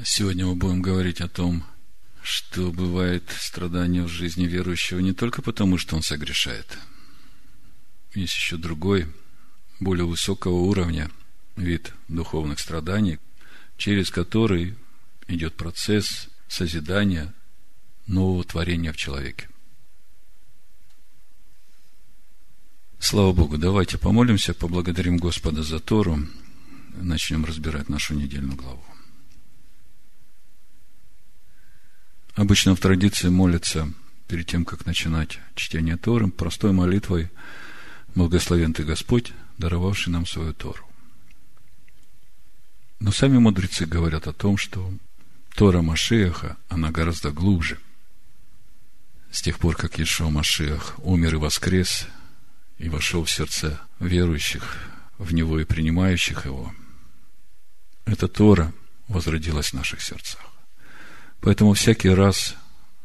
Сегодня мы будем говорить о том, что бывает страдание в жизни верующего не только потому, что он согрешает. Есть еще другой, более высокого уровня вид духовных страданий, через который идет процесс созидания нового творения в человеке. Слава Богу, давайте помолимся, поблагодарим Господа за Тору, начнем разбирать нашу недельную главу. Обычно в традиции молятся перед тем, как начинать чтение Торы, простой молитвой «Благословен Ты Господь, даровавший нам свою Тору». Но сами мудрецы говорят о том, что Тора Машеха, она гораздо глубже. С тех пор, как Ишо Машех умер и воскрес, и вошел в сердце верующих, в него и принимающих его, эта Тора возродилась в наших сердцах. Поэтому всякий раз,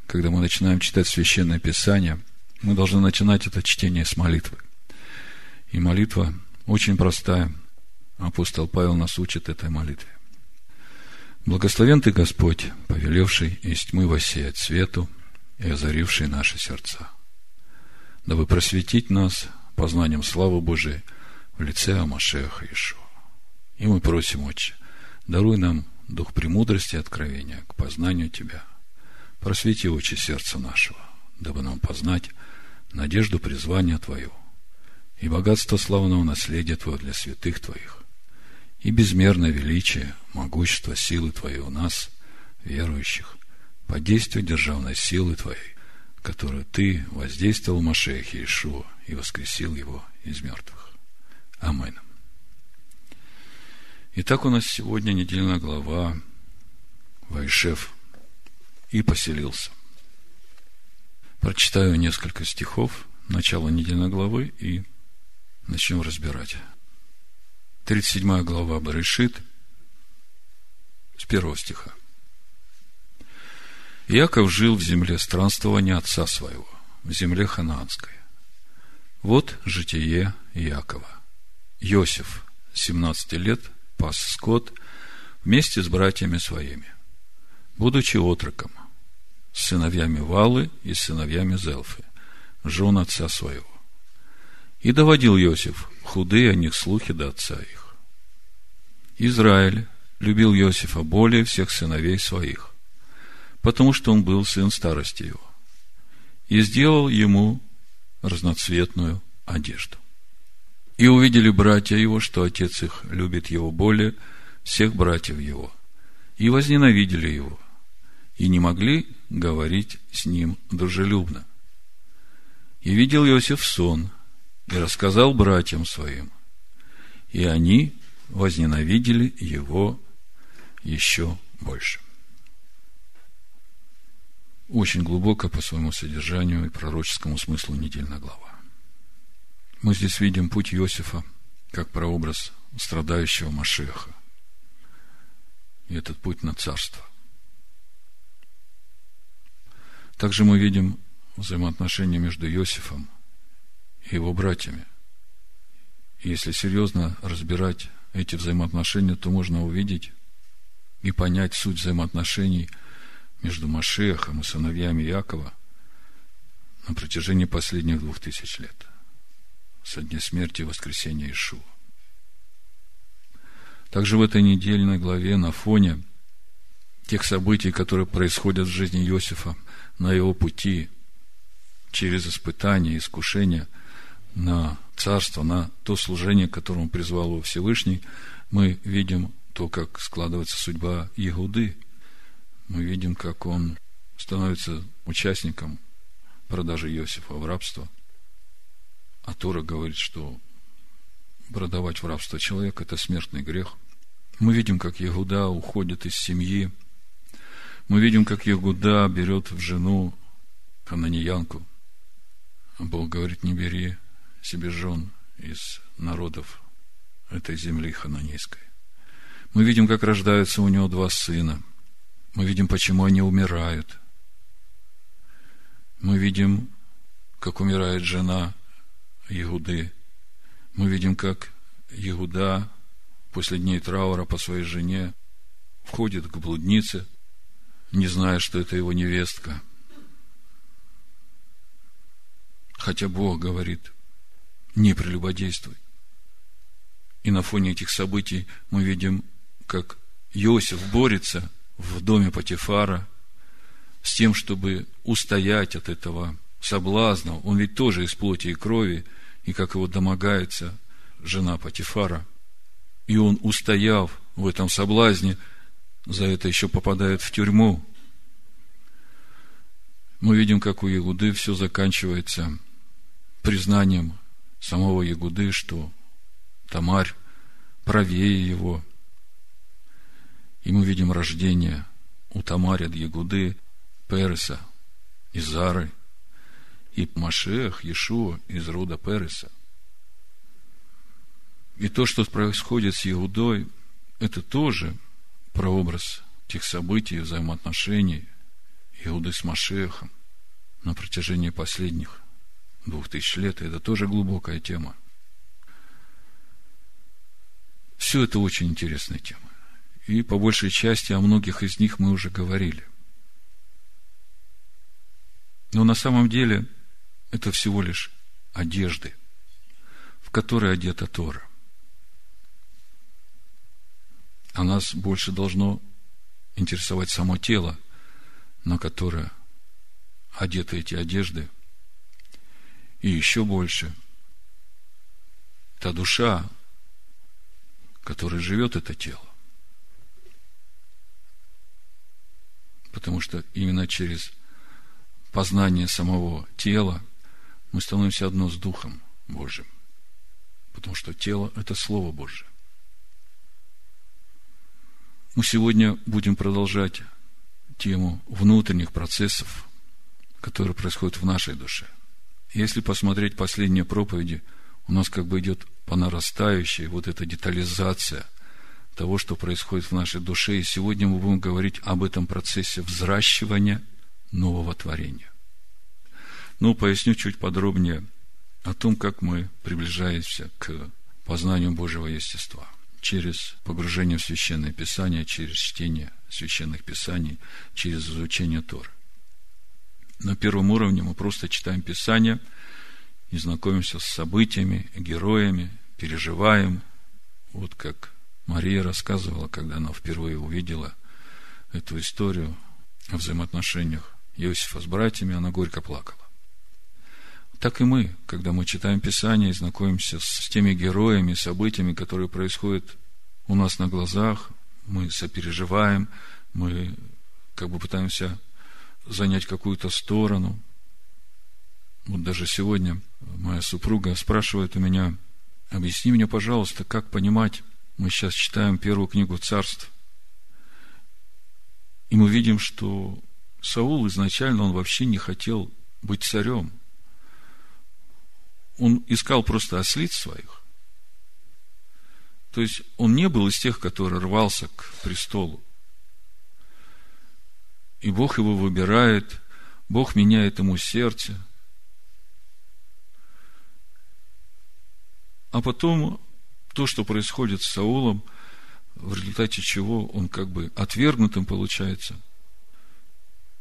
когда мы начинаем читать Священное Писание, мы должны начинать это чтение с молитвы. И молитва очень простая. Апостол Павел нас учит этой молитве. Благословен Ты, Господь, повелевший из тьмы воссеять свету и озаривший наши сердца, дабы просветить нас познанием славы Божией в лице Амашеха Ишуа. И мы просим, Отче, даруй нам дух премудрости и откровения к познанию Тебя. Просвети очи сердца нашего, дабы нам познать надежду призвания Твою и богатство славного наследия Твоего для святых Твоих, и безмерное величие, могущество, силы Твоей у нас, верующих, по действию державной силы Твоей, которую Ты воздействовал в Машехе Иешуа и воскресил его из мертвых. Аминь. Итак, у нас сегодня недельная глава Вайшев и поселился. Прочитаю несколько стихов, начало недельной главы и начнем разбирать. 37 глава Барышит с первого стиха. Яков жил в земле странствования отца своего, в земле ханаанской. Вот житие Якова. Иосиф, 17 лет – пас скот вместе с братьями своими, будучи отроком, с сыновьями Валы и сыновьями Зелфы, жен отца своего. И доводил Иосиф худые о них слухи до отца их. Израиль любил Иосифа более всех сыновей своих, потому что он был сын старости его, и сделал ему разноцветную одежду. И увидели братья его, что отец их любит его более всех братьев его, и возненавидели его, и не могли говорить с ним дружелюбно. И видел Иосиф сон, и рассказал братьям своим, и они возненавидели его еще больше. Очень глубоко по своему содержанию и пророческому смыслу недельная глава. Мы здесь видим путь Иосифа как прообраз страдающего Машеха. И этот путь на царство. Также мы видим взаимоотношения между Иосифом и его братьями. Если серьезно разбирать эти взаимоотношения, то можно увидеть и понять суть взаимоотношений между Машехом и сыновьями Якова на протяжении последних двух тысяч лет – со дня смерти и воскресения Ишуа. Также в этой недельной главе на фоне тех событий, которые происходят в жизни Иосифа на его пути через испытания, искушения на царство, на то служение, к которому призвал его Всевышний, мы видим то, как складывается судьба Егуды. Мы видим, как он становится участником продажи Иосифа в рабство – а Тора говорит, что продавать в рабство человека – это смертный грех. Мы видим, как Ягуда уходит из семьи. Мы видим, как Ягуда берет в жену хананьянку. А Бог говорит, не бери себе жен из народов этой земли хананейской. Мы видим, как рождаются у него два сына. Мы видим, почему они умирают. Мы видим, как умирает жена Егуды. Мы видим, как Егуда после дней траура по своей жене входит к блуднице, не зная, что это его невестка. Хотя Бог говорит, не прелюбодействуй. И на фоне этих событий мы видим, как Иосиф борется в доме Патифара с тем, чтобы устоять от этого соблазна. Он ведь тоже из плоти и крови, и как его домогается жена Патифара. И он, устояв в этом соблазне, за это еще попадает в тюрьму. Мы видим, как у Ягуды все заканчивается признанием самого Ягуды, что Тамарь правее его. И мы видим рождение у Тамари от Ягуды, Переса, Изары и Машех, Иешуа из рода Переса. И то, что происходит с Иудой, это тоже прообраз тех событий, взаимоотношений Иуды с Машехом на протяжении последних двух тысяч лет. Это тоже глубокая тема. Все это очень интересная тема. И по большей части о многих из них мы уже говорили. Но на самом деле это всего лишь одежды, в которые одета Тора а нас больше должно интересовать само тело, на которое одеты эти одежды, и еще больше та душа, которой живет это тело. Потому что именно через познание самого тела мы становимся одно с Духом Божьим. Потому что тело – это Слово Божье. Мы сегодня будем продолжать тему внутренних процессов, которые происходят в нашей душе. Если посмотреть последние проповеди, у нас как бы идет по нарастающей вот эта детализация того, что происходит в нашей душе. И сегодня мы будем говорить об этом процессе взращивания нового творения. Ну, поясню чуть подробнее о том, как мы приближаемся к познанию Божьего естества – через погружение в Священное Писание, через чтение Священных Писаний, через изучение Торы. На первом уровне мы просто читаем Писание и знакомимся с событиями, героями, переживаем. Вот как Мария рассказывала, когда она впервые увидела эту историю о взаимоотношениях Иосифа с братьями, она горько плакала. Так и мы, когда мы читаем Писание и знакомимся с теми героями, событиями, которые происходят у нас на глазах, мы сопереживаем, мы как бы пытаемся занять какую-то сторону. Вот даже сегодня моя супруга спрашивает у меня, объясни мне, пожалуйста, как понимать, мы сейчас читаем первую книгу царств, и мы видим, что Саул изначально, он вообще не хотел быть царем – он искал просто ослиц своих. То есть он не был из тех, который рвался к престолу. И Бог его выбирает, Бог меняет ему сердце. А потом то, что происходит с Саулом, в результате чего он как бы отвергнутым получается,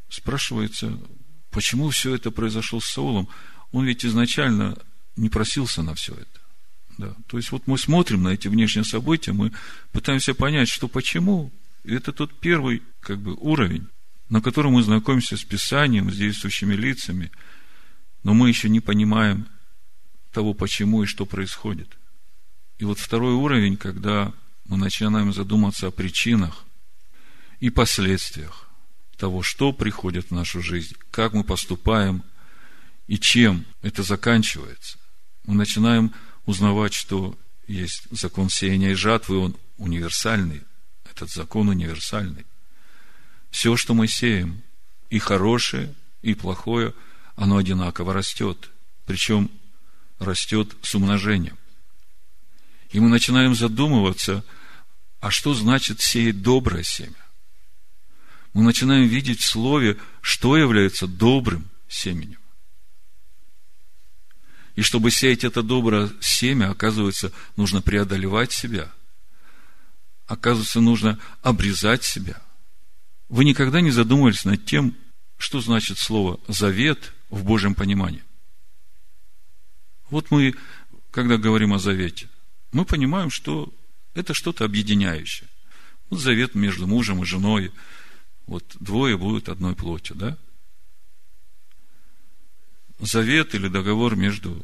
спрашивается, почему все это произошло с Саулом? Он ведь изначально не просился на все это. Да. То есть, вот мы смотрим на эти внешние события, мы пытаемся понять, что почему. Это тот первый как бы, уровень, на котором мы знакомимся с Писанием, с действующими лицами, но мы еще не понимаем того, почему и что происходит. И вот второй уровень, когда мы начинаем задуматься о причинах и последствиях того, что приходит в нашу жизнь, как мы поступаем и чем это заканчивается мы начинаем узнавать, что есть закон сеяния и жатвы, он универсальный. Этот закон универсальный. Все, что мы сеем, и хорошее, и плохое, оно одинаково растет. Причем растет с умножением. И мы начинаем задумываться, а что значит сеять доброе семя? Мы начинаем видеть в слове, что является добрым семенем. И чтобы сеять это доброе семя, оказывается, нужно преодолевать себя. оказывается, нужно обрезать себя. Вы никогда не задумывались над тем, что значит слово «завет» в Божьем понимании? Вот мы, когда говорим о завете, мы понимаем, что это что-то объединяющее. Вот завет между мужем и женой. Вот двое будут одной плотью, да? Завет или договор между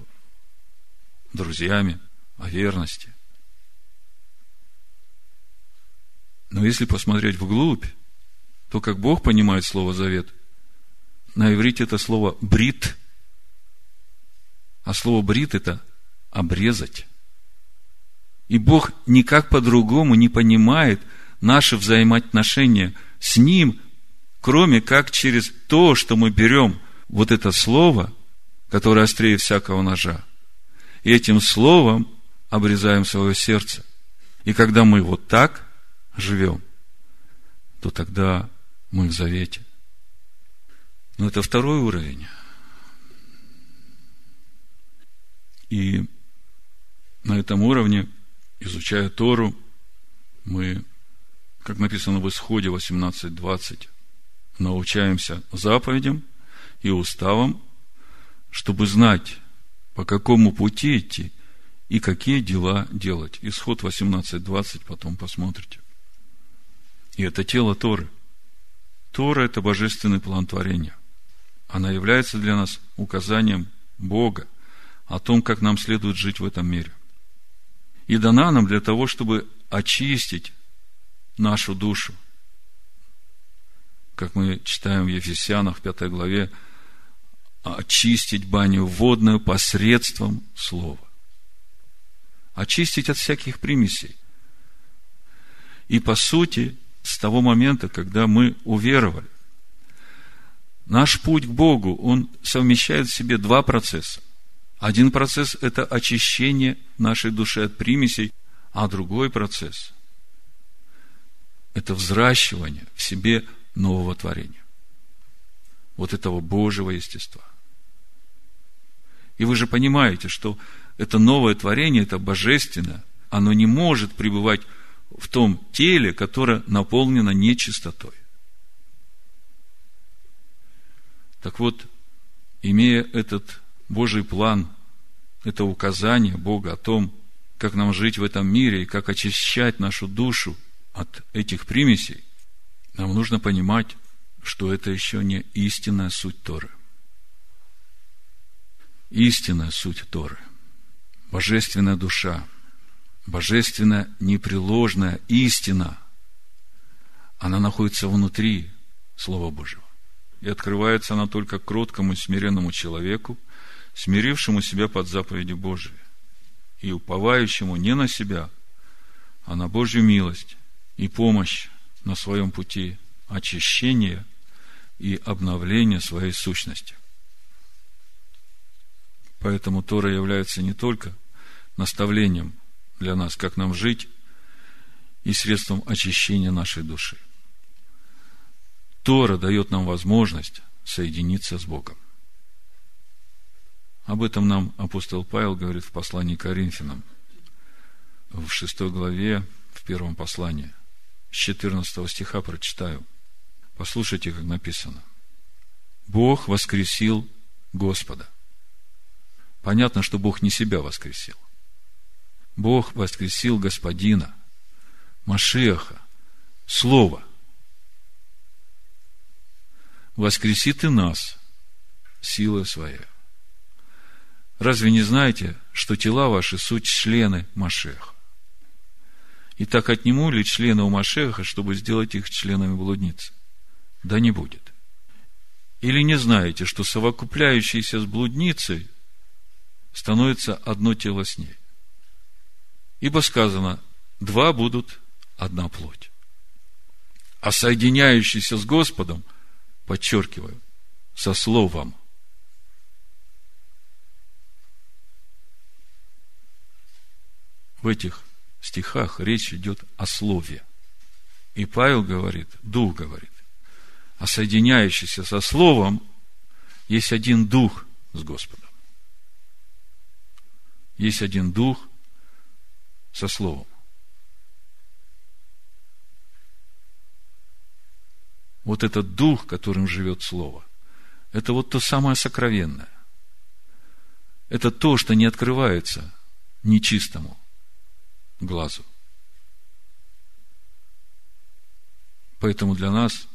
друзьями о верности. Но если посмотреть вглубь, то как Бог понимает слово завет, на иврите это слово брит, а слово брит это обрезать. И Бог никак по-другому не понимает наши взаимоотношения с Ним, кроме как через то, что мы берем вот это слово, которое острее всякого ножа, и этим словом обрезаем свое сердце. И когда мы вот так живем, то тогда мы в завете. Но это второй уровень. И на этом уровне – изучая Тору, мы, как написано в Исходе 18.20, научаемся заповедям и уставам, чтобы знать, по какому пути идти и какие дела делать. Исход 18.20, потом посмотрите. И это тело Торы. Тора – это божественный план творения. Она является для нас указанием Бога о том, как нам следует жить в этом мире и дана нам для того, чтобы очистить нашу душу. Как мы читаем в Ефесянах, в пятой главе, очистить баню водную посредством слова. Очистить от всяких примесей. И по сути, с того момента, когда мы уверовали, наш путь к Богу, он совмещает в себе два процесса. Один процесс – это очищение нашей души от примесей, а другой процесс – это взращивание в себе нового творения. Вот этого Божьего естества. И вы же понимаете, что это новое творение, это божественное, оно не может пребывать в том теле, которое наполнено нечистотой. Так вот, имея этот Божий план – это указание Бога о том, как нам жить в этом мире и как очищать нашу душу от этих примесей, нам нужно понимать, что это еще не истинная суть Торы. Истинная суть Торы, божественная душа, божественная непреложная истина, она находится внутри Слова Божьего. И открывается она только кроткому и смиренному человеку – смирившему себя под заповеди Божии и уповающему не на себя, а на Божью милость и помощь на своем пути очищения и обновления своей сущности. Поэтому Тора является не только наставлением для нас, как нам жить, и средством очищения нашей души. Тора дает нам возможность соединиться с Богом. Об этом нам апостол Павел говорит в послании к Коринфянам, в шестой главе, в первом послании. С 14 стиха прочитаю. Послушайте, как написано. Бог воскресил Господа. Понятно, что Бог не себя воскресил. Бог воскресил Господина, Машеха, Слово. Воскресит и нас силой своей. Разве не знаете, что тела ваши суть члены Машеха? И так отниму члены у Машеха, чтобы сделать их членами блудницы? Да не будет. Или не знаете, что совокупляющиеся с блудницей становится одно тело с ней? Ибо сказано, два будут одна плоть. А соединяющийся с Господом, подчеркиваю, со словом – в этих стихах речь идет о слове. И Павел говорит, Дух говорит, а соединяющийся со Словом есть один Дух с Господом есть один дух со Словом. Вот этот дух, которым живет Слово, это вот то самое сокровенное. Это то, что не открывается нечистому глазу. Поэтому для нас,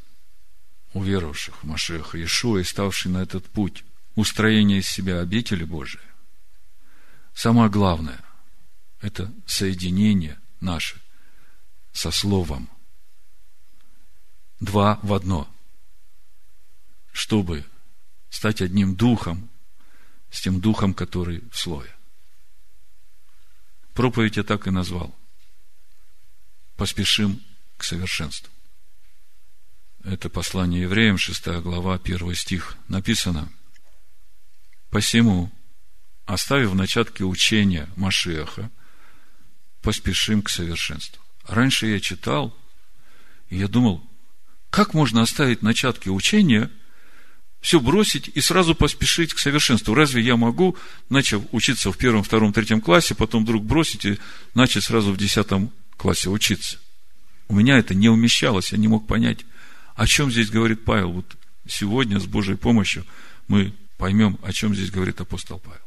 уверовавших в Машеха Иешуа и ставших на этот путь, устроение из себя обители Божией, самое главное – это соединение наше со Словом. Два в одно. Чтобы стать одним духом с тем духом, который в Слове. Проповедь я так и назвал. Поспешим к совершенству. Это послание евреям, 6 глава, 1 стих. Написано, «Посему, оставив начатки учения Машеха, поспешим к совершенству». Раньше я читал, и я думал, как можно оставить начатки учения, все бросить и сразу поспешить к совершенству? Разве я могу, начав учиться в первом, втором, третьем классе, потом вдруг бросить и начать сразу в десятом классе учиться? У меня это не умещалось, я не мог понять, о чем здесь говорит Павел? Вот сегодня с Божьей помощью мы поймем, о чем здесь говорит апостол Павел.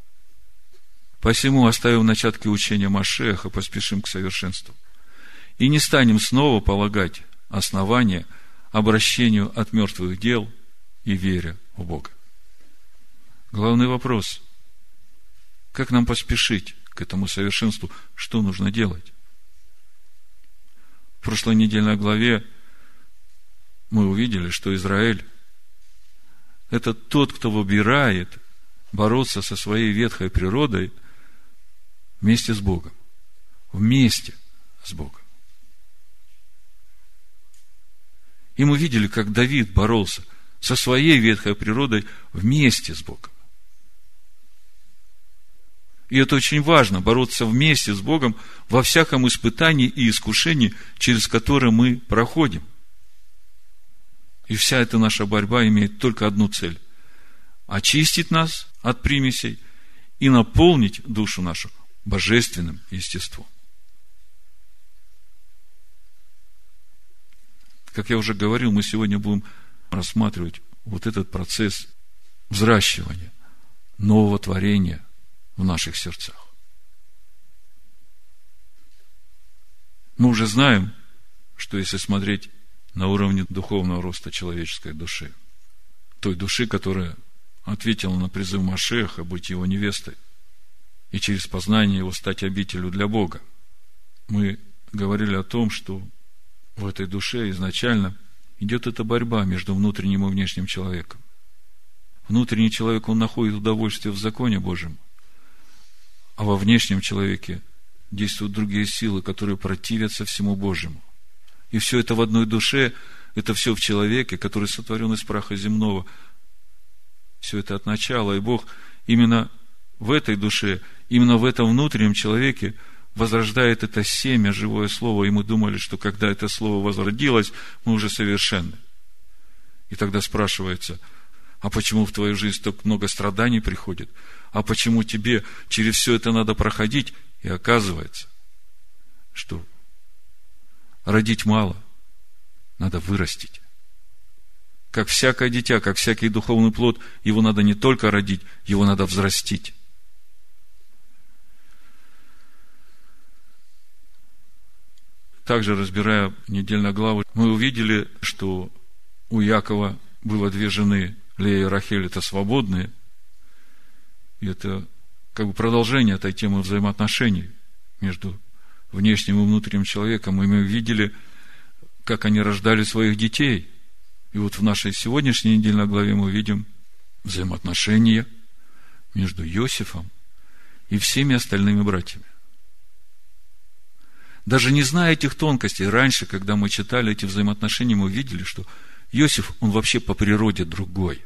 Посему, оставив начатки учения Машеха, поспешим к совершенству. И не станем снова полагать основания обращению от мертвых дел и вере в Бога. Главный вопрос – как нам поспешить к этому совершенству? Что нужно делать? В прошлой недельной главе мы увидели, что Израиль – это тот, кто выбирает бороться со своей ветхой природой вместе с Богом. Вместе с Богом. И мы видели, как Давид боролся со своей ветхой природой вместе с Богом. И это очень важно, бороться вместе с Богом во всяком испытании и искушении, через которое мы проходим. И вся эта наша борьба имеет только одну цель – очистить нас от примесей и наполнить душу нашу божественным естеством. Как я уже говорил, мы сегодня будем рассматривать вот этот процесс взращивания, нового творения в наших сердцах. Мы уже знаем, что если смотреть на уровне духовного роста человеческой души. Той души, которая ответила на призыв Машеха быть его невестой и через познание его стать обителю для Бога. Мы говорили о том, что в этой душе изначально идет эта борьба между внутренним и внешним человеком. Внутренний человек, он находит удовольствие в законе Божьем, а во внешнем человеке действуют другие силы, которые противятся всему Божьему. И все это в одной душе, это все в человеке, который сотворен из праха земного. Все это от начала. И Бог именно в этой душе, именно в этом внутреннем человеке возрождает это семя, живое слово, и мы думали, что когда это слово возродилось, мы уже совершенны. И тогда спрашивается, а почему в твою жизнь так много страданий приходит? А почему тебе через все это надо проходить? И оказывается, что родить мало, надо вырастить. Как всякое дитя, как всякий духовный плод, его надо не только родить, его надо взрастить. Также, разбирая недельно главу, мы увидели, что у Якова было две жены, Лея и Рахель, это свободные. И это как бы продолжение этой темы взаимоотношений между внешним и внутренним человеком, и мы видели, как они рождали своих детей. И вот в нашей сегодняшней недельной главе мы видим взаимоотношения между Иосифом и всеми остальными братьями. Даже не зная этих тонкостей, раньше, когда мы читали эти взаимоотношения, мы видели, что Иосиф, он вообще по природе другой.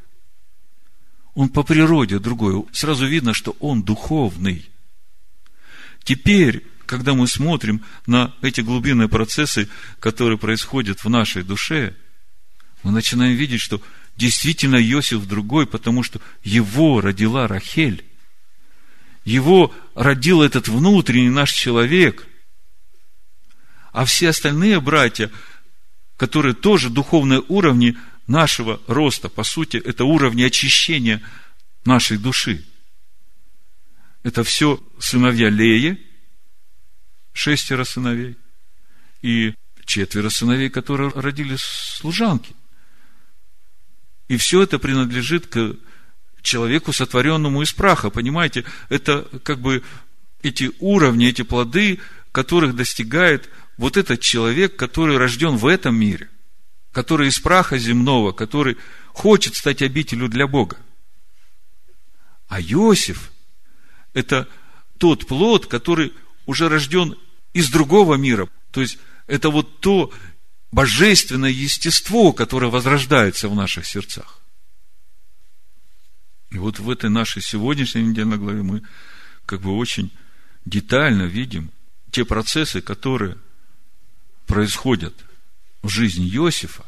Он по природе другой. Сразу видно, что он духовный. Теперь когда мы смотрим на эти глубинные процессы, которые происходят в нашей душе, мы начинаем видеть, что действительно Иосиф другой, потому что его родила Рахель. Его родил этот внутренний наш человек. А все остальные братья, которые тоже духовные уровни нашего роста. По сути, это уровни очищения нашей души. Это все сыновья Леи, шестеро сыновей, и четверо сыновей, которые родились служанки. И все это принадлежит к человеку, сотворенному из праха. Понимаете, это как бы эти уровни, эти плоды, которых достигает вот этот человек, который рожден в этом мире, который из праха земного, который хочет стать обителю для Бога. А Иосиф – это тот плод, который уже рожден из другого мира. То есть, это вот то божественное естество, которое возрождается в наших сердцах. И вот в этой нашей сегодняшней недельной главе мы как бы очень детально видим те процессы, которые происходят в жизни Иосифа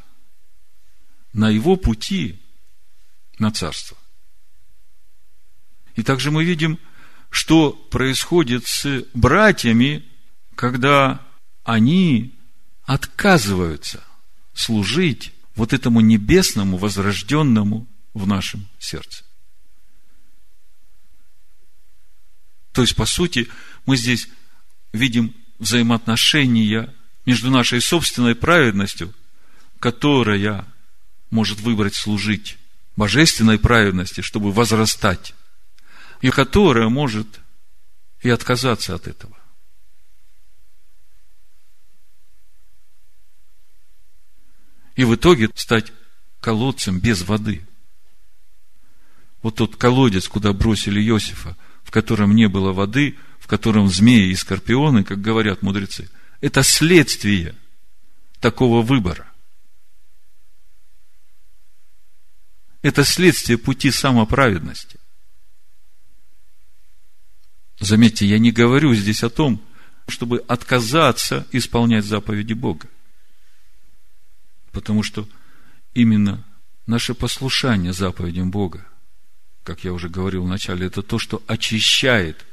на его пути на царство. И также мы видим, что происходит с братьями, когда они отказываются служить вот этому небесному, возрожденному в нашем сердце. То есть, по сути, мы здесь видим взаимоотношения между нашей собственной праведностью, которая может выбрать служить божественной праведности, чтобы возрастать, и которая может и отказаться от этого. И в итоге стать колодцем без воды. Вот тот колодец, куда бросили Иосифа, в котором не было воды, в котором змеи и скорпионы, как говорят мудрецы, это следствие такого выбора. Это следствие пути самоправедности. Заметьте, я не говорю здесь о том, чтобы отказаться исполнять заповеди Бога. Потому что именно наше послушание заповедям Бога, как я уже говорил в начале, это то, что очищает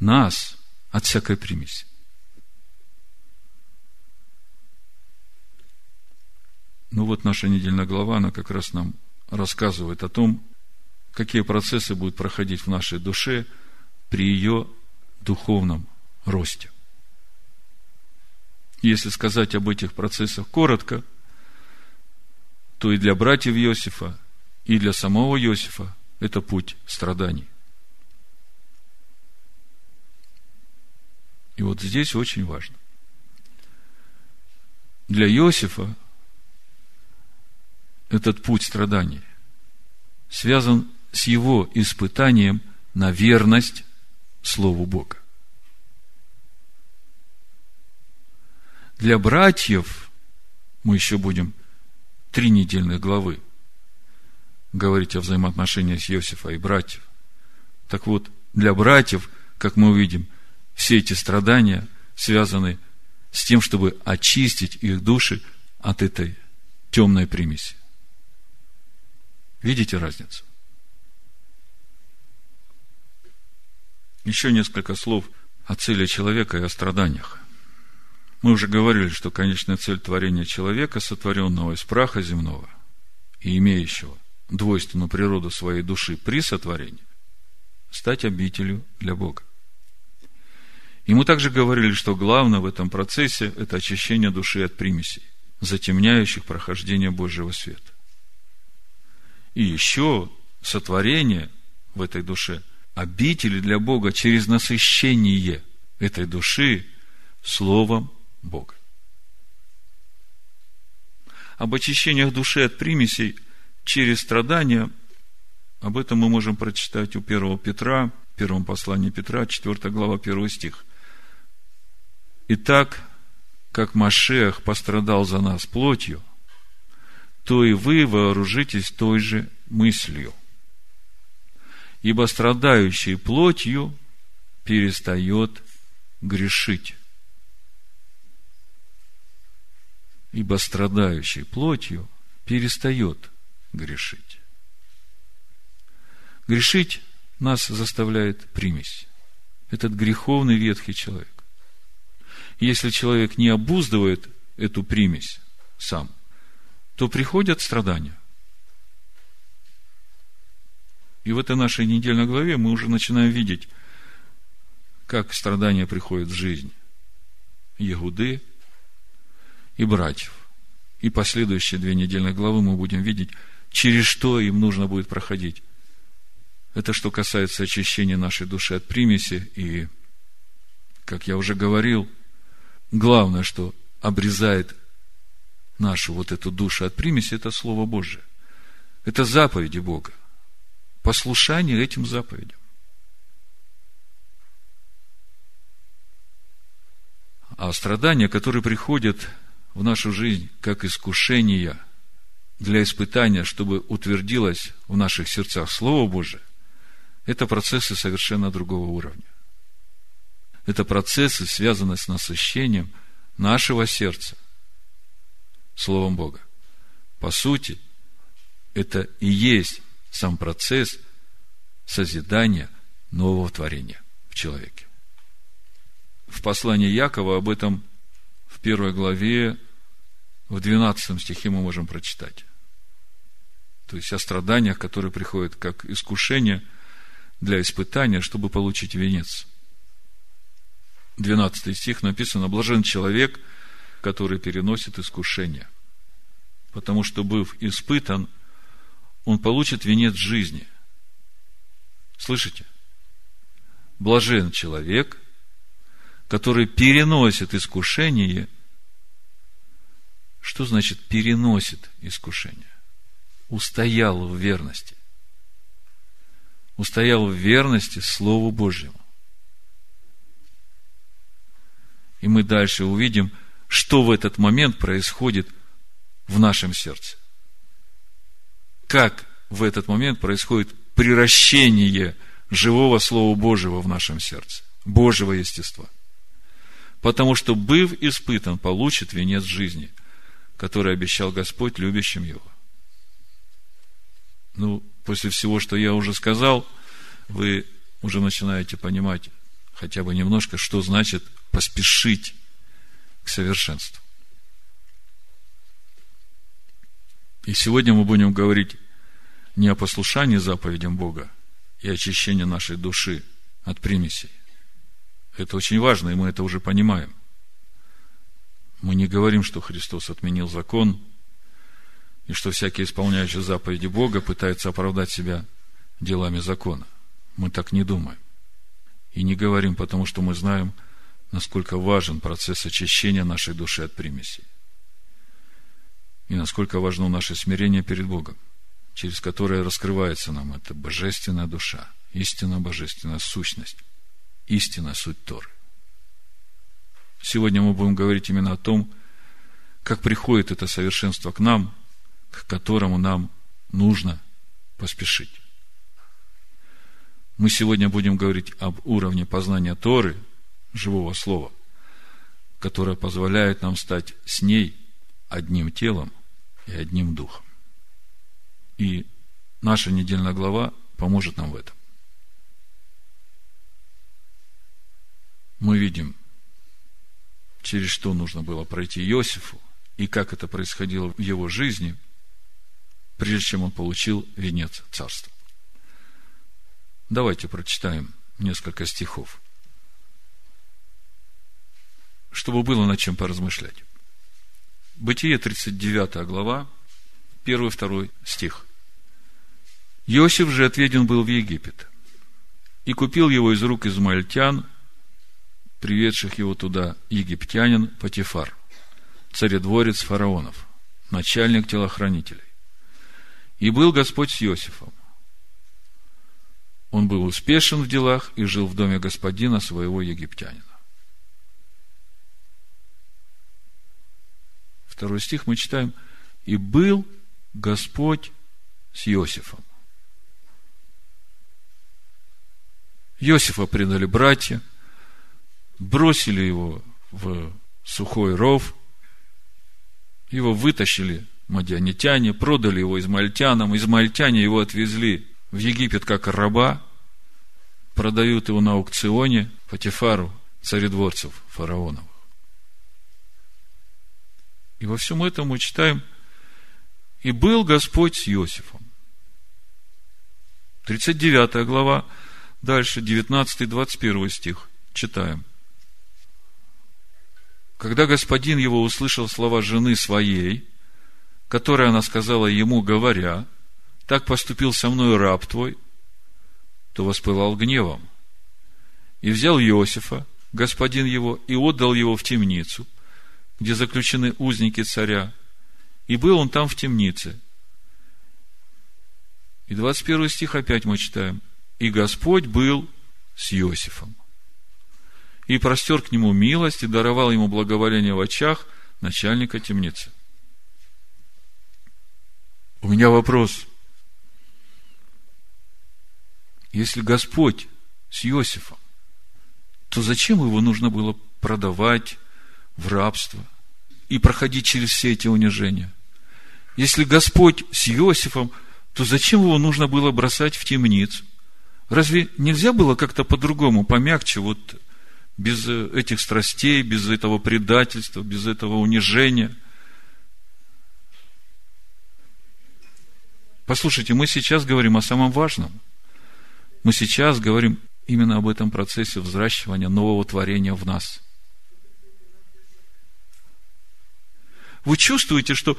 нас от всякой примеси. Ну вот наша недельная глава, она как раз нам рассказывает о том, какие процессы будут проходить в нашей душе при ее духовном росте. Если сказать об этих процессах коротко, то и для братьев Иосифа, и для самого Иосифа это путь страданий. И вот здесь очень важно. Для Иосифа этот путь страданий связан с его испытанием на верность Слову Бога. Для братьев мы еще будем три недельных главы говорить о взаимоотношениях Иосифа и братьев. Так вот, для братьев, как мы увидим, все эти страдания связаны с тем, чтобы очистить их души от этой темной примеси. Видите разницу? Еще несколько слов о цели человека и о страданиях. Мы уже говорили, что конечная цель творения человека, сотворенного из праха земного и имеющего двойственную природу своей души при сотворении, стать обителю для Бога. И мы также говорили, что главное в этом процессе – это очищение души от примесей, затемняющих прохождение Божьего света. И еще сотворение в этой душе обители для Бога через насыщение этой души Словом Бога. Об очищениях души от примесей через страдания, об этом мы можем прочитать у 1 Петра, в первом послании Петра, 4 глава, 1 стих. Итак, как Машех пострадал за нас плотью, то и вы вооружитесь той же мыслью. Ибо страдающий плотью перестает грешить. Ибо страдающий плотью перестает грешить. Грешить нас заставляет примесь. Этот греховный ветхий человек. Если человек не обуздывает эту примесь, сам, то приходят страдания. И в этой нашей недельной главе мы уже начинаем видеть, как страдания приходят в жизнь Егуды и братьев. И последующие две недельные главы мы будем видеть, через что им нужно будет проходить. Это что касается очищения нашей души от примеси. И, как я уже говорил, главное, что обрезает нашу вот эту душу от примеси, это Слово Божие. Это заповеди Бога. Послушание этим заповедям. А страдания, которые приходят в нашу жизнь как искушения для испытания, чтобы утвердилось в наших сердцах Слово Божие, это процессы совершенно другого уровня. Это процессы, связанные с насыщением нашего сердца Словом Бога. По сути, это и есть сам процесс созидания нового творения в человеке. В послании Якова об этом в первой главе, в 12 стихе мы можем прочитать. То есть о страданиях, которые приходят как искушение для испытания, чтобы получить венец. 12 стих написано, блажен человек, который переносит искушение. Потому что, быв испытан, он получит венец жизни. Слышите? Блажен человек, который переносит искушение. Что значит переносит искушение? Устоял в верности. Устоял в верности Слову Божьему. И мы дальше увидим, что в этот момент происходит в нашем сердце как в этот момент происходит приращение живого Слова Божьего в нашем сердце, Божьего естества. Потому что, быв испытан, получит венец жизни, который обещал Господь любящим его. Ну, после всего, что я уже сказал, вы уже начинаете понимать хотя бы немножко, что значит поспешить совершенству. И сегодня мы будем говорить не о послушании заповедям Бога и очищении нашей души от примесей. Это очень важно, и мы это уже понимаем. Мы не говорим, что Христос отменил закон, и что всякий исполняющий заповеди Бога пытается оправдать себя делами закона. Мы так не думаем. И не говорим, потому что мы знаем, насколько важен процесс очищения нашей души от примесей и насколько важно наше смирение перед Богом, через которое раскрывается нам эта божественная душа, истинная божественная сущность, истинная суть Торы. Сегодня мы будем говорить именно о том, как приходит это совершенство к нам, к которому нам нужно поспешить. Мы сегодня будем говорить об уровне познания Торы, живого слова, которое позволяет нам стать с ней одним телом и одним духом. И наша недельная глава поможет нам в этом. Мы видим, через что нужно было пройти Иосифу, и как это происходило в его жизни, прежде чем он получил венец царства. Давайте прочитаем несколько стихов, чтобы было над чем поразмышлять. Бытие, 39 глава, 1-2 стих. Иосиф же отведен был в Египет, и купил его из рук измаильтян, приведших его туда египтянин Патифар, царедворец фараонов, начальник телохранителей. И был Господь с Иосифом. Он был успешен в делах и жил в доме господина своего египтянина. Второй стих, мы читаем, «И был Господь с Иосифом». Иосифа предали братья, бросили его в сухой ров, его вытащили мадианитяне, продали его измальтянам, измальтяне его отвезли в Египет как раба, продают его на аукционе Патифару, царедворцев фараонов. И во всем этом мы читаем, и был Господь с Иосифом. 39 глава, дальше 19-21 стих. Читаем. Когда господин его услышал слова жены своей, которые она сказала ему, говоря, так поступил со мной раб твой, то воспылал гневом. И взял Иосифа, господин его, и отдал его в темницу, где заключены узники царя. И был он там в темнице. И 21 стих опять мы читаем. И Господь был с Иосифом и простер к нему милость и даровал ему благоволение в очах начальника темницы. У меня вопрос. Если Господь с Иосифом, то зачем его нужно было продавать в рабство и проходить через все эти унижения? Если Господь с Иосифом, то зачем его нужно было бросать в темницу? Разве нельзя было как-то по-другому, помягче, вот без этих страстей, без этого предательства, без этого унижения. Послушайте, мы сейчас говорим о самом важном. Мы сейчас говорим именно об этом процессе взращивания нового творения в нас. Вы чувствуете, что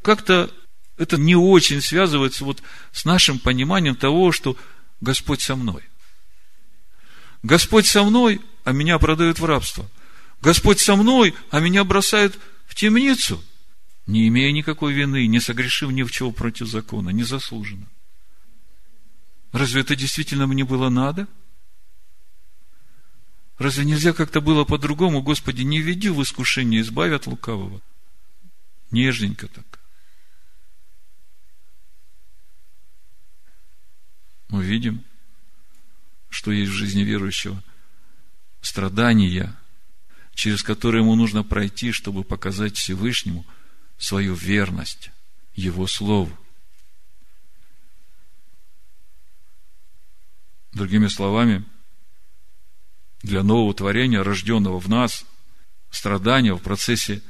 как-то это не очень связывается вот с нашим пониманием того, что Господь со мной. Господь со мной, а меня продают в рабство. Господь со мной, а меня бросают в темницу, не имея никакой вины, не согрешив ни в чего против закона, незаслуженно. Разве это действительно мне было надо? Разве нельзя как-то было по-другому? Господи, не веди в искушение, избави от лукавого. Нежненько так. Мы видим, что есть в жизни верующего – страдания, через которые ему нужно пройти, чтобы показать Всевышнему свою верность Его Слову. Другими словами, для нового творения, рожденного в нас, страдания в процессе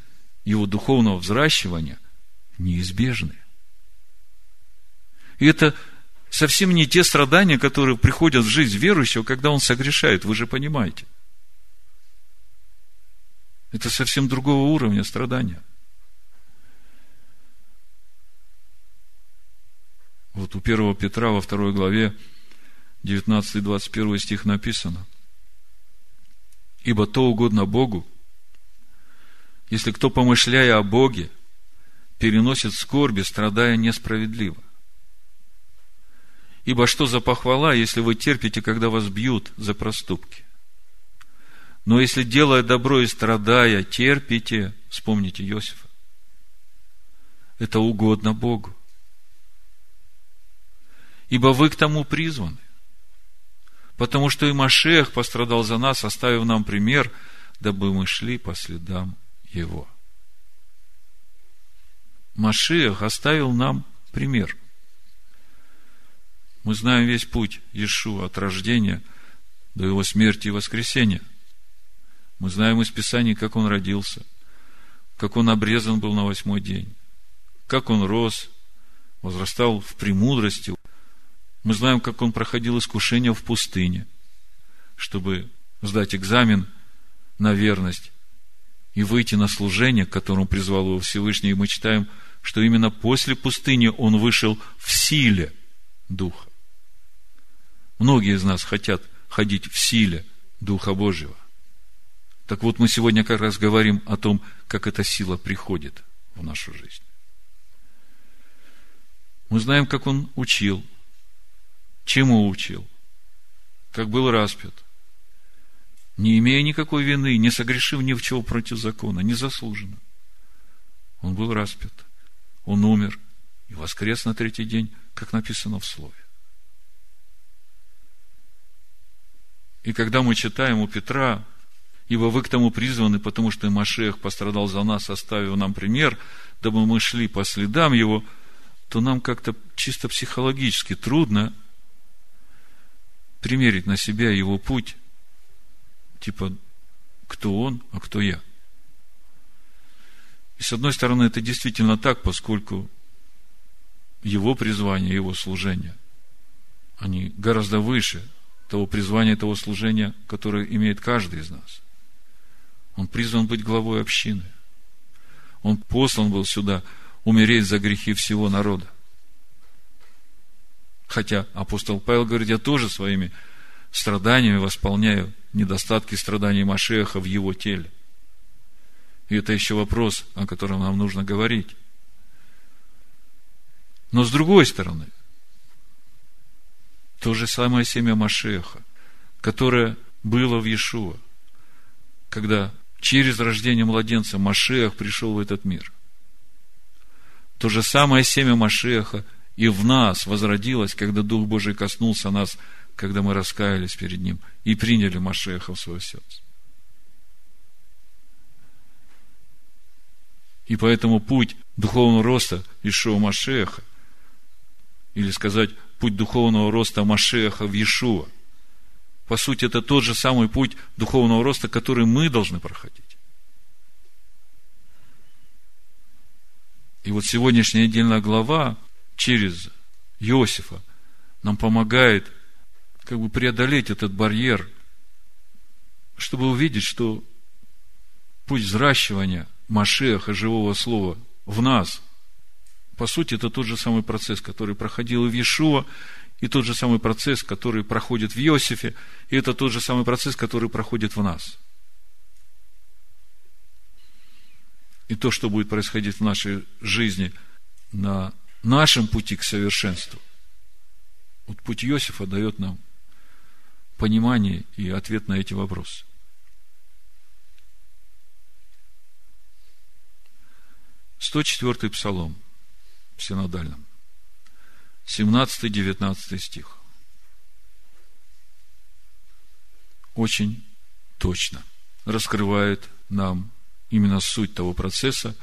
его духовного взращивания неизбежны. И это совсем не те страдания, которые приходят в жизнь верующего, когда он согрешает, вы же понимаете – это совсем другого уровня страдания. Вот у 1 Петра во второй главе 19-21 стих написано. Ибо то угодно Богу, если кто, помышляя о Боге, переносит скорби, страдая несправедливо. Ибо что за похвала, если вы терпите, когда вас бьют за проступки? Но если делая добро и страдая, терпите, вспомните Иосифа, это угодно Богу. Ибо вы к тому призваны. Потому что и Машех пострадал за нас, оставив нам пример, дабы мы шли по следам Его. Машех оставил нам пример. Мы знаем весь путь Иешуа от рождения до его смерти и воскресения – мы знаем из Писаний, как он родился, как он обрезан был на восьмой день, как он рос, возрастал в премудрости. Мы знаем, как он проходил искушения в пустыне, чтобы сдать экзамен на верность и выйти на служение, к которому призвал его Всевышний. И мы читаем, что именно после пустыни он вышел в силе Духа. Многие из нас хотят ходить в силе Духа Божьего. Так вот, мы сегодня как раз говорим о том, как эта сила приходит в нашу жизнь. Мы знаем, как он учил, чему учил, как был распят, не имея никакой вины, не согрешив ни в чего против закона, незаслуженно. Он был распят, он умер и воскрес на третий день, как написано в Слове. И когда мы читаем у Петра ибо вы к тому призваны, потому что Машех пострадал за нас, оставив нам пример, дабы мы шли по следам его, то нам как-то чисто психологически трудно примерить на себя его путь, типа, кто он, а кто я. И с одной стороны, это действительно так, поскольку его призвание, его служение, они гораздо выше того призвания, того служения, которое имеет каждый из нас. Он призван быть главой общины. Он послан был сюда умереть за грехи всего народа. Хотя апостол Павел говорит, я тоже своими страданиями восполняю недостатки страданий Машеха в его теле. И это еще вопрос, о котором нам нужно говорить. Но с другой стороны, то же самое семя Машеха, которое было в Иешуа, когда через рождение младенца Машех пришел в этот мир. То же самое семя Машеха и в нас возродилось, когда Дух Божий коснулся нас, когда мы раскаялись перед Ним и приняли Машеха в свое сердце. И поэтому путь духовного роста Ишуа Машеха, или сказать, путь духовного роста Машеха в Иешуа, по сути, это тот же самый путь духовного роста, который мы должны проходить. И вот сегодняшняя недельная глава через Иосифа нам помогает как бы преодолеть этот барьер, чтобы увидеть, что путь взращивания – Машеха, живого слова, в нас. По сути, это тот же самый процесс, который проходил и в Иешуа, и тот же самый процесс, который проходит в Иосифе, и это тот же самый процесс, который проходит в нас. И то, что будет происходить в нашей жизни на нашем пути к совершенству. Вот путь Иосифа дает нам понимание и ответ на эти вопросы. 104 псалом в синодальном. 17-19 стих. Очень точно раскрывает нам именно суть того процесса,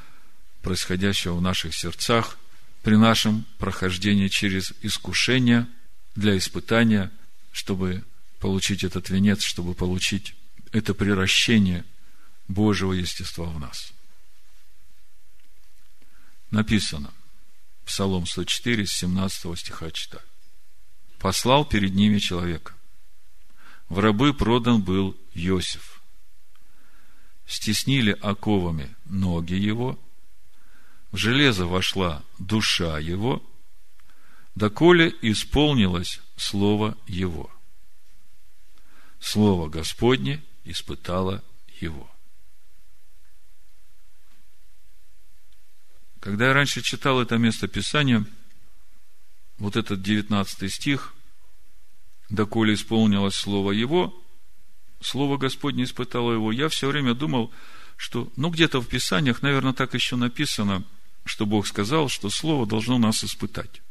происходящего в наших сердцах при нашем прохождении через искушение для испытания, чтобы получить этот венец, чтобы получить это приращение Божьего естества в нас – написано, Псалом 104, с 17 стиха читаю. «Послал перед ними человека. В рабы продан был Иосиф. Стеснили оковами ноги его, в железо вошла душа его, доколе исполнилось слово его. Слово Господне испытало его. Когда я раньше читал это место Писания, вот этот 19 стих, доколе исполнилось слово Его, слово Господне испытало его, я все время думал, что, ну, где-то в Писаниях, наверное, так еще написано, что Бог сказал, что Слово должно нас испытать.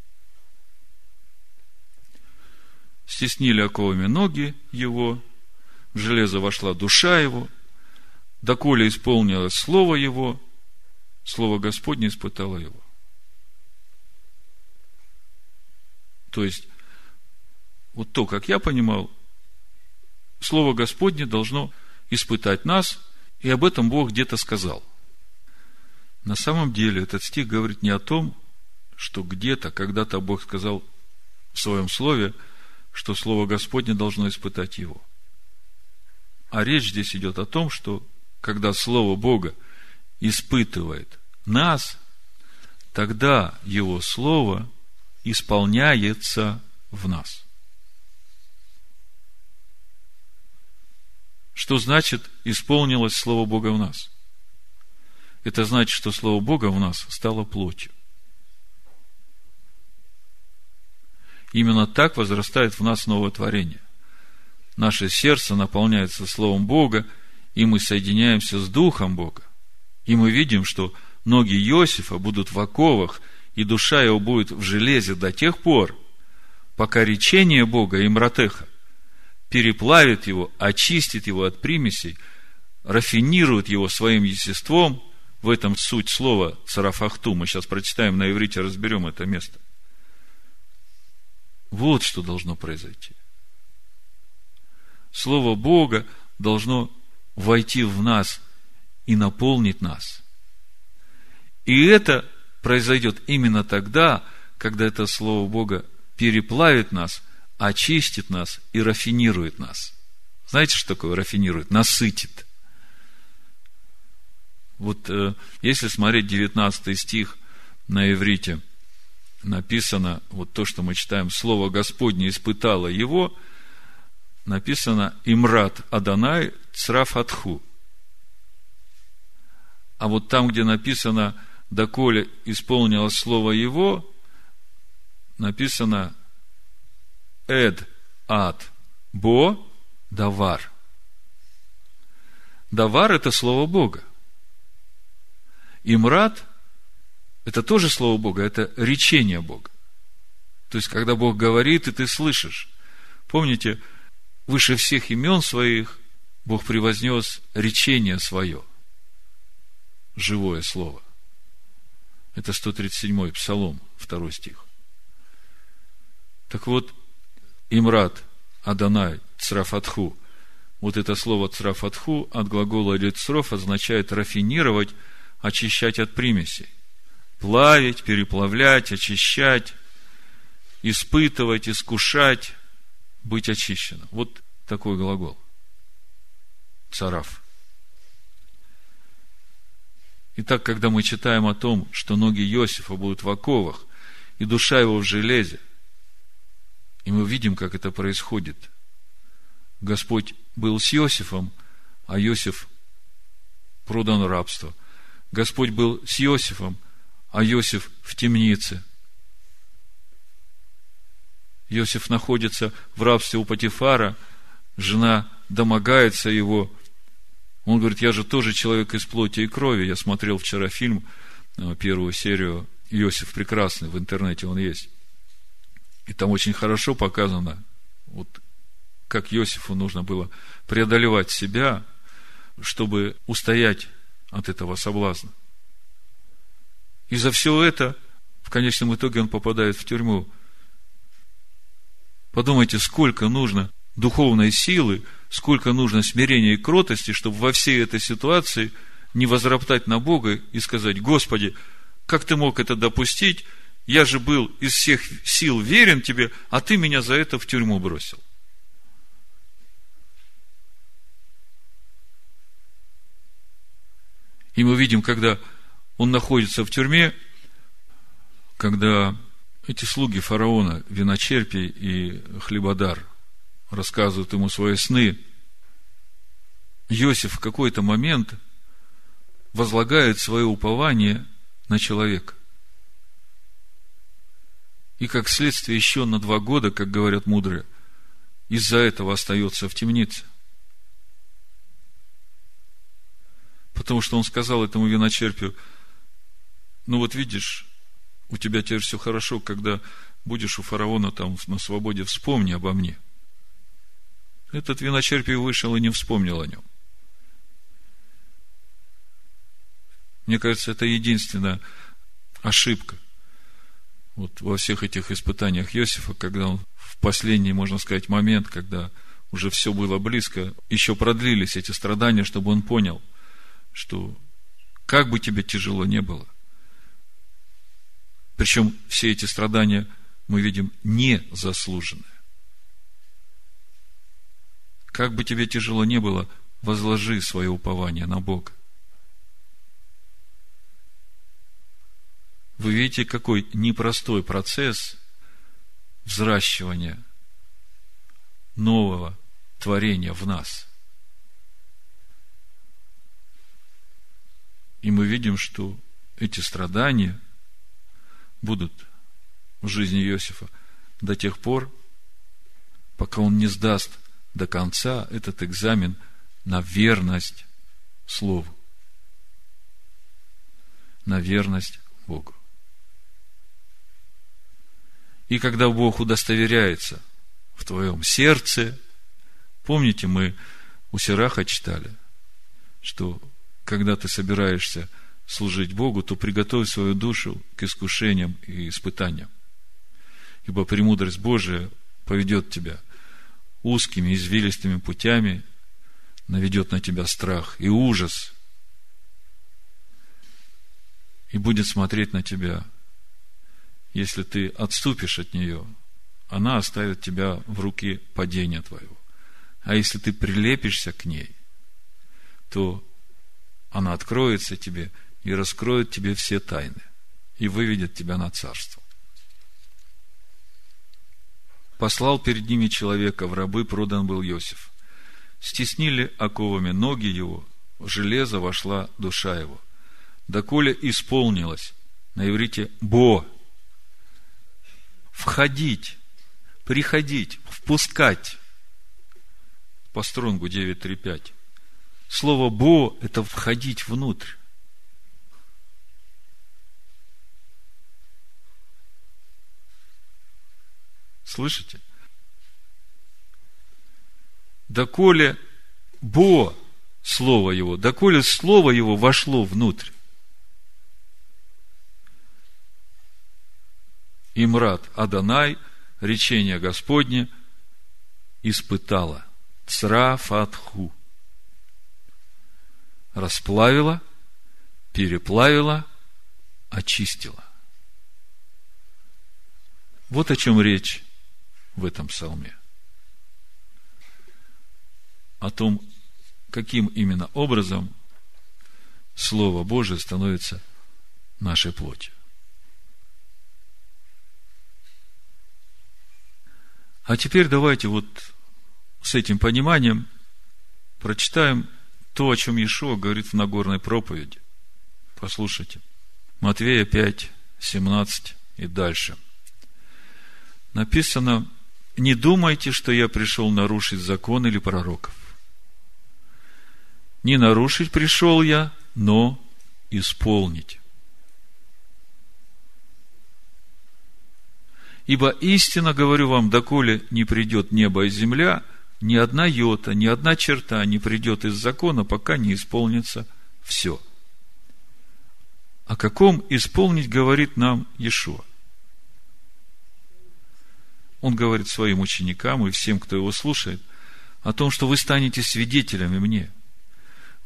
Стеснили оковами ноги его, в железо вошла душа его, доколе исполнилось Слово его, Слово Господне испытало его. То есть, вот то, как я понимал, Слово Господне должно испытать нас, и об этом Бог где-то сказал. На самом деле этот стих говорит не о том, что где-то, когда-то Бог сказал в своем слове, что Слово Господне должно испытать его. А речь здесь идет о том, что когда Слово Бога испытывает нас, тогда Его Слово исполняется в нас. Что значит исполнилось Слово Бога в нас? Это значит, что Слово Бога в нас стало плотью. Именно так возрастает в нас новое творение. Наше сердце наполняется Словом Бога, и мы соединяемся с Духом Бога. И мы видим, что ноги Иосифа будут в оковах, и душа его будет в железе до тех пор, пока речение Бога и мратеха переплавит его, очистит его от примесей, рафинирует его своим естеством, в этом суть слова царафахту. Мы сейчас прочитаем на иврите, разберем это место. Вот что должно произойти. Слово Бога должно войти в нас и наполнить нас. И это произойдет именно тогда, когда это Слово Бога переплавит нас, очистит нас и рафинирует нас. Знаете, что такое рафинирует? Насытит. Вот э, если смотреть 19 стих на иврите, написано, вот то, что мы читаем, Слово Господне испытало его, написано Имрат Адонай Црафатху. А вот там, где написано «Доколе исполнилось слово его», написано «Эд ад бо давар». Давар – это слово Бога. Имрат – это тоже слово Бога, это речение Бога. То есть, когда Бог говорит, и ты слышишь. Помните, выше всех имен своих Бог превознес речение свое, живое слово. Это 137-й Псалом, второй стих. Так вот, Имрат, Адонай, Црафатху. Вот это слово Црафатху от глагола лицров означает рафинировать, очищать от примесей. Плавить, переплавлять, очищать, испытывать, искушать, быть очищенным. Вот такой глагол. Цараф. Итак, когда мы читаем о том, что ноги Иосифа будут в оковах, и душа его в железе, и мы видим, как это происходит. Господь был с Иосифом, а Иосиф продан в рабство. Господь был с Иосифом, а Иосиф в темнице. Иосиф находится в рабстве у Патифара, жена домогается его. Он говорит, я же тоже человек из плоти и крови. Я смотрел вчера фильм, э, первую серию Иосиф Прекрасный, в интернете он есть. И там очень хорошо показано, вот как Иосифу нужно было преодолевать себя, чтобы устоять от этого соблазна. И за все это, в конечном итоге, он попадает в тюрьму. Подумайте, сколько нужно духовной силы, сколько нужно смирения и кротости, чтобы во всей этой ситуации не возроптать на Бога и сказать, Господи, как ты мог это допустить? Я же был из всех сил верен тебе, а ты меня за это в тюрьму бросил. И мы видим, когда он находится в тюрьме, когда эти слуги фараона, виночерпий и хлебодар, рассказывают ему свои сны, Иосиф в какой-то момент возлагает свое упование на человека. И как следствие еще на два года, как говорят мудрые, из-за этого остается в темнице. Потому что он сказал этому виночерпию, ну вот видишь, у тебя теперь все хорошо, когда будешь у фараона там на свободе, вспомни обо мне. Этот виночерпий вышел и не вспомнил о нем. Мне кажется, это единственная ошибка вот во всех этих испытаниях Иосифа, когда он в последний, можно сказать, момент, когда уже все было близко, еще продлились эти страдания, чтобы он понял, что как бы тебе тяжело не было, причем все эти страдания мы видим незаслуженные. Как бы тебе тяжело не было, возложи свое упование на Бога. Вы видите, какой непростой процесс взращивания нового творения в нас. И мы видим, что эти страдания будут в жизни Иосифа до тех пор, пока он не сдаст до конца этот экзамен на верность Слову, на верность Богу. И когда Бог удостоверяется в твоем сердце, помните, мы у Сираха читали, что когда ты собираешься служить Богу, то приготовь свою душу к искушениям и испытаниям. Ибо премудрость Божия поведет тебя узкими, извилистыми путями, наведет на тебя страх и ужас. и будет смотреть на тебя. Если ты отступишь от нее, она оставит тебя в руки падения твоего. А если ты прилепишься к ней, то она откроется тебе и раскроет тебе все тайны и выведет тебя на царство. Послал перед ними человека, в рабы продан был Иосиф. Стеснили оковами ноги его, в железо вошла душа его. Доколе исполнилось, на иврите «бо», входить, приходить, впускать. По стронгу 9.3.5. Слово «бо» – это входить внутрь. Слышите? Доколе Бо, Слово Его, доколе Слово Его вошло внутрь. Имрат Адонай, речение Господне, испытала. Цра фатху. Расплавила, переплавила, очистила. Вот о чем речь в этом псалме. О том, каким именно образом Слово Божие становится нашей плотью. А теперь давайте вот с этим пониманием прочитаем то, о чем Иешуа говорит в Нагорной проповеди. Послушайте. Матвея 5, 17 и дальше. Написано, не думайте, что я пришел нарушить закон или пророков. Не нарушить пришел я, но исполнить. Ибо истинно говорю вам, доколе не придет небо и земля, ни одна йота, ни одна черта не придет из закона, пока не исполнится все. О каком исполнить говорит нам Иешуа? Он говорит своим ученикам и всем, кто его слушает, о том, что вы станете свидетелями мне.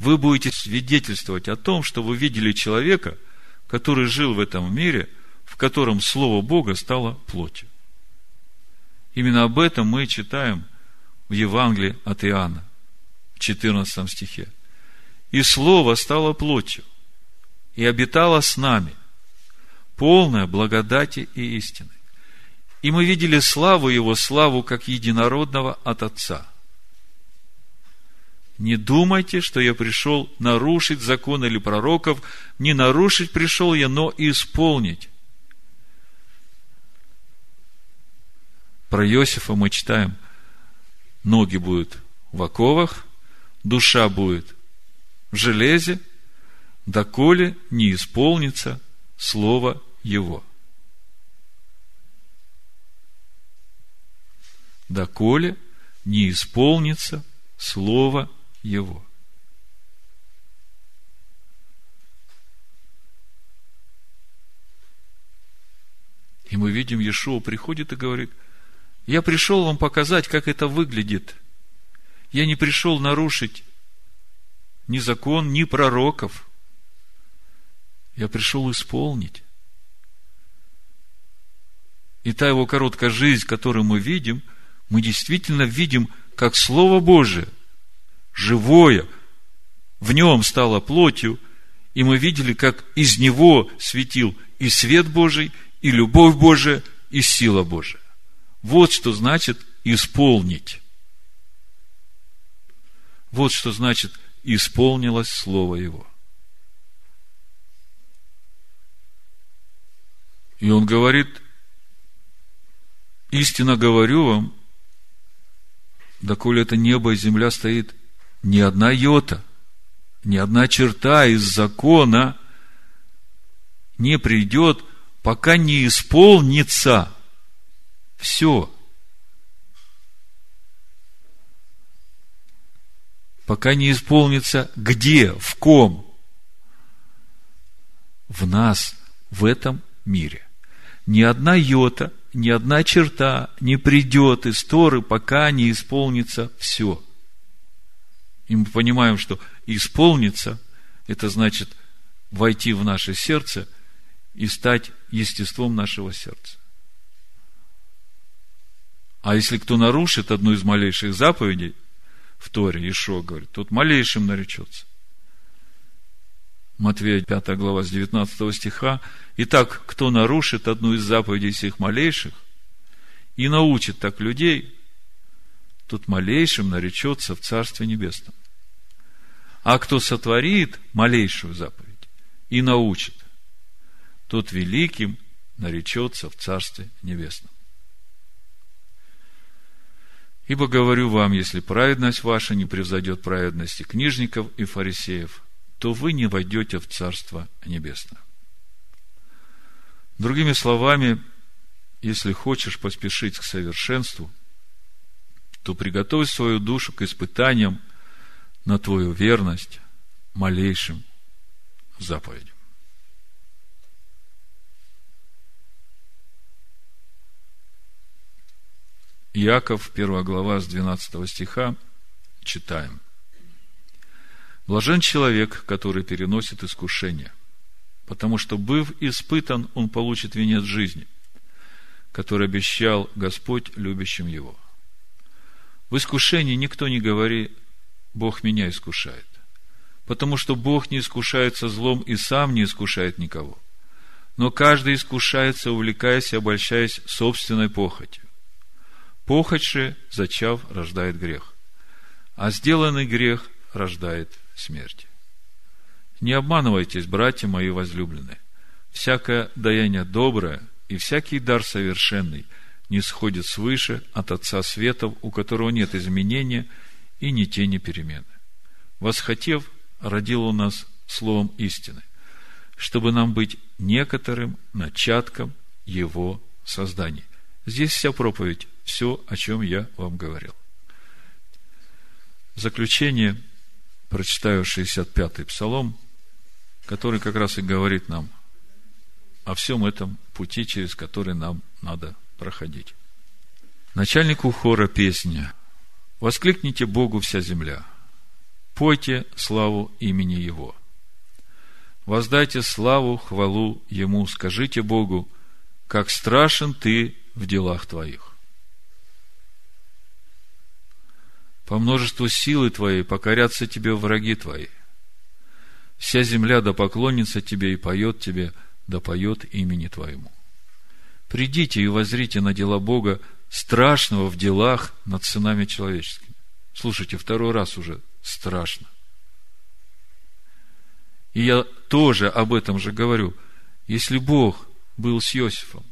Вы будете свидетельствовать о том, что вы видели человека, который жил в этом мире, в котором Слово Бога стало плотью. Именно об этом мы читаем в Евангелии от Иоанна, в 14 стихе. «И Слово стало плотью, и обитало с нами, полное благодати и истины. И мы видели славу Его, славу как единородного от Отца. Не думайте, что я пришел нарушить закон или пророков. Не нарушить пришел я, но исполнить. Про Иосифа мы читаем, ноги будут в оковах, душа будет в железе, доколе не исполнится слово его. Доколе не исполнится Слово Его. И мы видим, Иешуа приходит и говорит, я пришел вам показать, как это выглядит. Я не пришел нарушить ни закон, ни пророков. Я пришел исполнить. И та его короткая жизнь, которую мы видим – мы действительно видим, как Слово Божие, живое, в нем стало плотью, и мы видели, как из него светил и свет Божий, и любовь Божия, и сила Божия. Вот что значит исполнить. Вот что значит исполнилось Слово Его. И он говорит, истинно говорю вам, доколе это небо и земля стоит, ни одна йота, ни одна черта из закона не придет, пока не исполнится все. Пока не исполнится где, в ком? В нас, в этом мире. Ни одна йота ни одна черта не придет из Торы, пока не исполнится все. И мы понимаем, что исполнится, это значит войти в наше сердце и стать естеством нашего сердца. А если кто нарушит одну из малейших заповедей, в Торе, Ишо говорит, тот малейшим наречется. Матвея 5 глава с 19 стиха. Итак, кто нарушит одну из заповедей всех малейших и научит так людей, тот малейшим наречется в Царстве Небесном. А кто сотворит малейшую заповедь и научит, тот великим наречется в Царстве Небесном. Ибо говорю вам, если праведность ваша не превзойдет праведности книжников и фарисеев, то вы не войдете в Царство Небесное. Другими словами, если хочешь поспешить к совершенству, то приготовь свою душу к испытаниям на твою верность малейшим заповедям. Иаков, 1 глава, с 12 стиха, читаем. Блажен человек, который переносит искушение, потому что, быв испытан, он получит венец жизни, который обещал Господь любящим его. В искушении никто не говори, Бог меня искушает, потому что Бог не искушается злом и сам не искушает никого. Но каждый искушается, увлекаясь и обольщаясь собственной похотью. Похоть же, зачав, рождает грех. А сделанный грех рождает смерть. Не обманывайтесь, братья мои возлюбленные. Всякое даяние доброе и всякий дар совершенный не сходит свыше от Отца Светов, у которого нет изменения и ни тени перемены. Восхотев, родил он нас словом истины, чтобы нам быть некоторым начатком Его создания. Здесь вся проповедь все, о чем я вам говорил. Заключение прочитаю 65-й псалом, который как раз и говорит нам о всем этом пути, через который нам надо проходить. Начальнику хора песня «Воскликните Богу вся земля, пойте славу имени Его, воздайте славу, хвалу Ему, скажите Богу, как страшен Ты в делах Твоих. По множеству силы Твоей покорятся Тебе враги Твои. Вся земля да поклонится Тебе и поет Тебе, да поет имени Твоему. Придите и возрите на дела Бога, страшного в делах над сынами человеческими. Слушайте, второй раз уже страшно. И я тоже об этом же говорю. Если Бог был с Иосифом,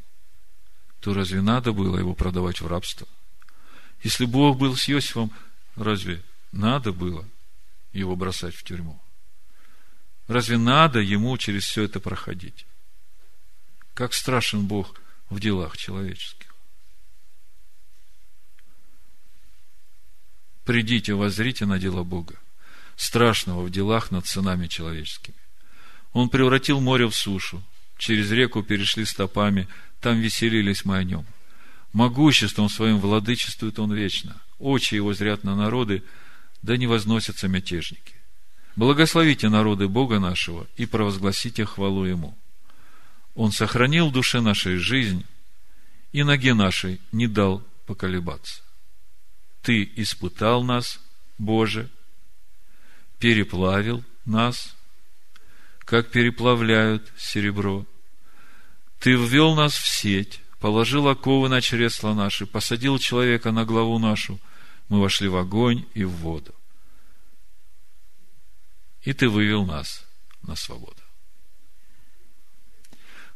то разве надо было его продавать в рабство? Если Бог был с Иосифом, Разве надо было его бросать в тюрьму? Разве надо ему через все это проходить? Как страшен Бог в делах человеческих. Придите, возрите на дела Бога, страшного в делах над сынами человеческими. Он превратил море в сушу, через реку перешли стопами, там веселились мы о нем. Могуществом своим владычествует он вечно – очи его зрят на народы, да не возносятся мятежники. Благословите народы Бога нашего и провозгласите хвалу Ему. Он сохранил в душе нашей жизнь и ноге нашей не дал поколебаться. Ты испытал нас, Боже, переплавил нас, как переплавляют серебро. Ты ввел нас в сеть, положил оковы на чресла наши, посадил человека на главу нашу, мы вошли в огонь и в воду. И ты вывел нас на свободу.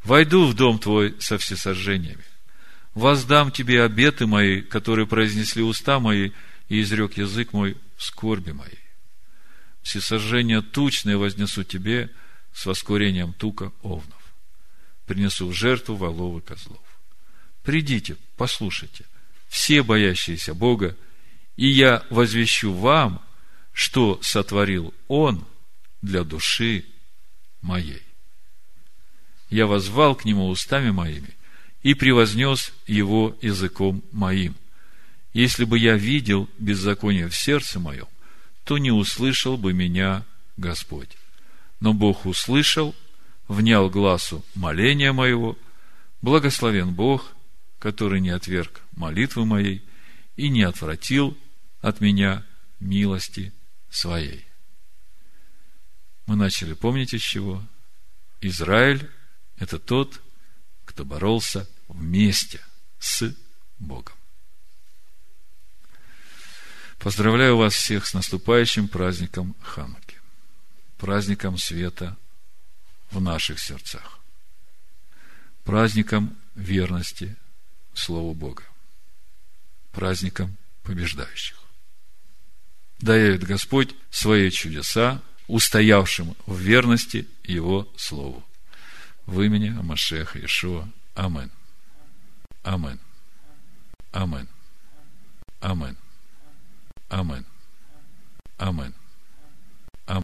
Войду в дом твой со всесожжениями. Воздам тебе обеты мои, которые произнесли уста мои, и изрек язык мой в скорби моей. Всесожжения тучные вознесу тебе с воскурением тука овнов. Принесу в жертву волов и козлов. Придите, послушайте, все боящиеся Бога, и я возвещу вам, что сотворил Он для души моей. Я возвал к Нему устами моими и превознес Его языком моим. Если бы я видел беззаконие в сердце моем, то не услышал бы меня Господь. Но Бог услышал, внял глазу моления моего, благословен Бог, который не отверг молитвы моей и не отвратил от меня милости своей. Мы начали, помните, с чего? Израиль – это тот, кто боролся вместе с Богом. Поздравляю вас всех с наступающим праздником Хануки, праздником света в наших сердцах, праздником верности Слову Бога, праздником побеждающих. Да явит Господь свои чудеса, устоявшим в верности Его Слову. В имени Амашеха Ишуа. Амин. Амин. Амин. Амин. Амин. Амин.